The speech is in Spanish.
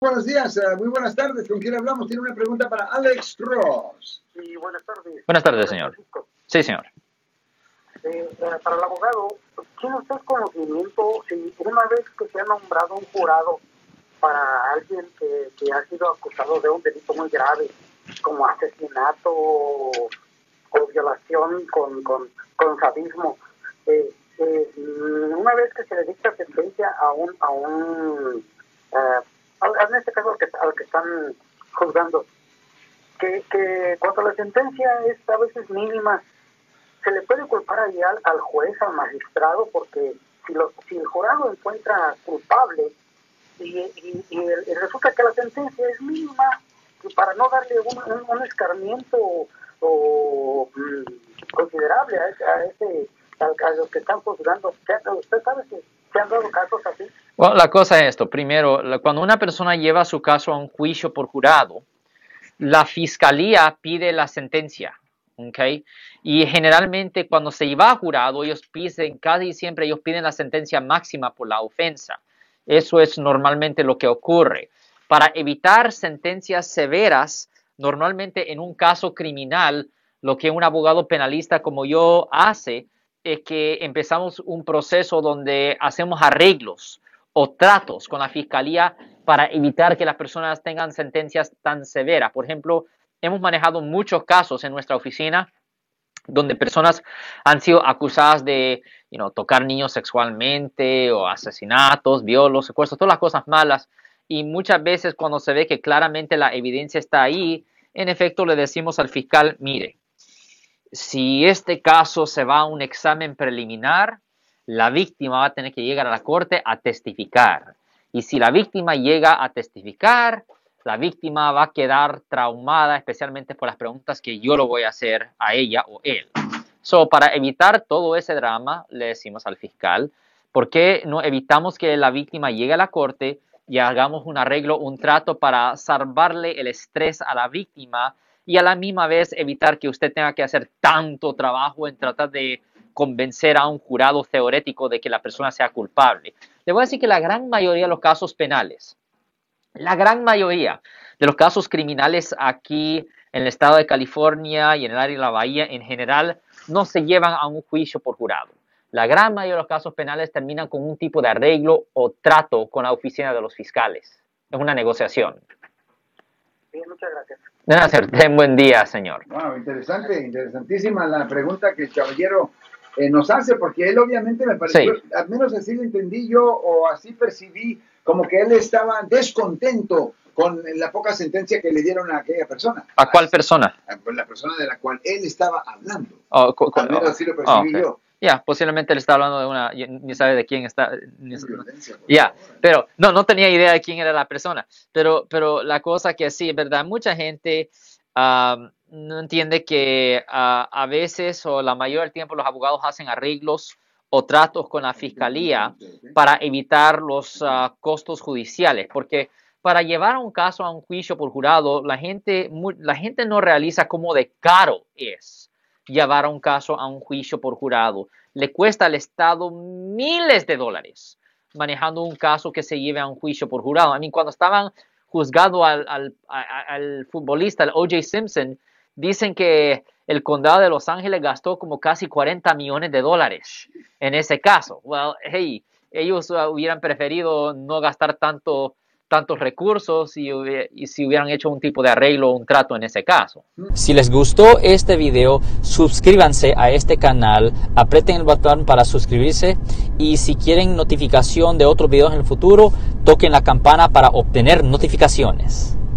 Buenos días, eh, muy buenas tardes. ¿Con quién hablamos? Tiene una pregunta para Alex Ross. Sí, buenas tardes. Buenas tardes, señor. Sí, señor. Eh, eh, para el abogado, ¿tiene usted conocimiento si una vez que se ha nombrado un jurado para alguien que, que ha sido acusado de un delito muy grave, como asesinato o, o violación con, con, con sadismo, eh, eh, una vez que se le dicta sentencia a un, a un eh, en este caso al que, al que están juzgando, que, que cuando la sentencia es a veces mínima, se le puede culpar al, al juez, al magistrado, porque si, lo, si el jurado encuentra culpable y, y, resulta que la sentencia es mínima, para no darle un, escarmiento o, mm, considerable a, a, ese, a, a los que están juzgando, ¿se- ¿usted sabe si se han dado casos? Bueno, la cosa es esto. Primero, cuando una persona lleva su caso a un juicio por jurado, la fiscalía pide la sentencia. ¿ok? Y generalmente cuando se va a jurado, ellos piden, casi siempre ellos piden la sentencia máxima por la ofensa. Eso es normalmente lo que ocurre. Para evitar sentencias severas, normalmente en un caso criminal, lo que un abogado penalista como yo hace es que empezamos un proceso donde hacemos arreglos o tratos con la fiscalía para evitar que las personas tengan sentencias tan severas. Por ejemplo, hemos manejado muchos casos en nuestra oficina donde personas han sido acusadas de you know, tocar niños sexualmente o asesinatos, violos, secuestros, todas las cosas malas. Y muchas veces cuando se ve que claramente la evidencia está ahí, en efecto le decimos al fiscal, mire, si este caso se va a un examen preliminar, la víctima va a tener que llegar a la corte a testificar. Y si la víctima llega a testificar, la víctima va a quedar traumada, especialmente por las preguntas que yo lo voy a hacer a ella o él. So, para evitar todo ese drama, le decimos al fiscal, ¿por qué no evitamos que la víctima llegue a la corte y hagamos un arreglo, un trato para salvarle el estrés a la víctima y a la misma vez evitar que usted tenga que hacer tanto trabajo en tratar de convencer a un jurado teórico de que la persona sea culpable? Le voy a decir que la gran mayoría de los casos penales, la gran mayoría de los casos criminales aquí en el estado de California y en el área de la Bahía en general no se llevan a un juicio por jurado. La gran mayoría de los casos penales terminan con un tipo de arreglo o trato con la oficina de los fiscales. Es una negociación. Bien, muchas gracias. Ten buen día, señor. Wow, interesante, interesantísima la pregunta que el caballero eh, nos hace, porque él obviamente me pareció, Sí. al menos así lo entendí yo, o así percibí, como que él estaba descontento con la poca sentencia que le dieron a aquella persona. ¿A cuál persona? A la persona de la cual él estaba hablando. Oh, Al menos oh, así lo percibí ok. yo. Ya, posiblemente él está hablando de una, ni sabe de quién está. Ya, favor. pero no, no tenía idea de quién era la persona. Pero, pero la cosa que sí, es verdad, mucha gente ah, no entiende que ah, a veces o la mayoría del tiempo los abogados hacen arreglos o tratos con la fiscalía para evitar los ah, costos judiciales, porque para llevar un caso a un juicio por jurado, la gente, la gente no realiza cómo de caro es llevar un caso a un juicio por jurado. Le cuesta al Estado miles de dólares manejando un caso que se lleve a un juicio por jurado. A mí, cuando estaban juzgando al, al, a- a- al futbolista, al O.J. Simpson, dicen que el condado de Los Ángeles gastó como casi 40 millones de dólares en ese caso. Well, hey, ellos uh, hubieran preferido no gastar tanto, tantos recursos y, y si hubieran hecho un tipo de arreglo o un trato en ese caso. Si les gustó este video, suscríbanse a este canal, aprieten el botón para suscribirse y si quieren notificación de otros videos en el futuro, toquen la campana para obtener notificaciones.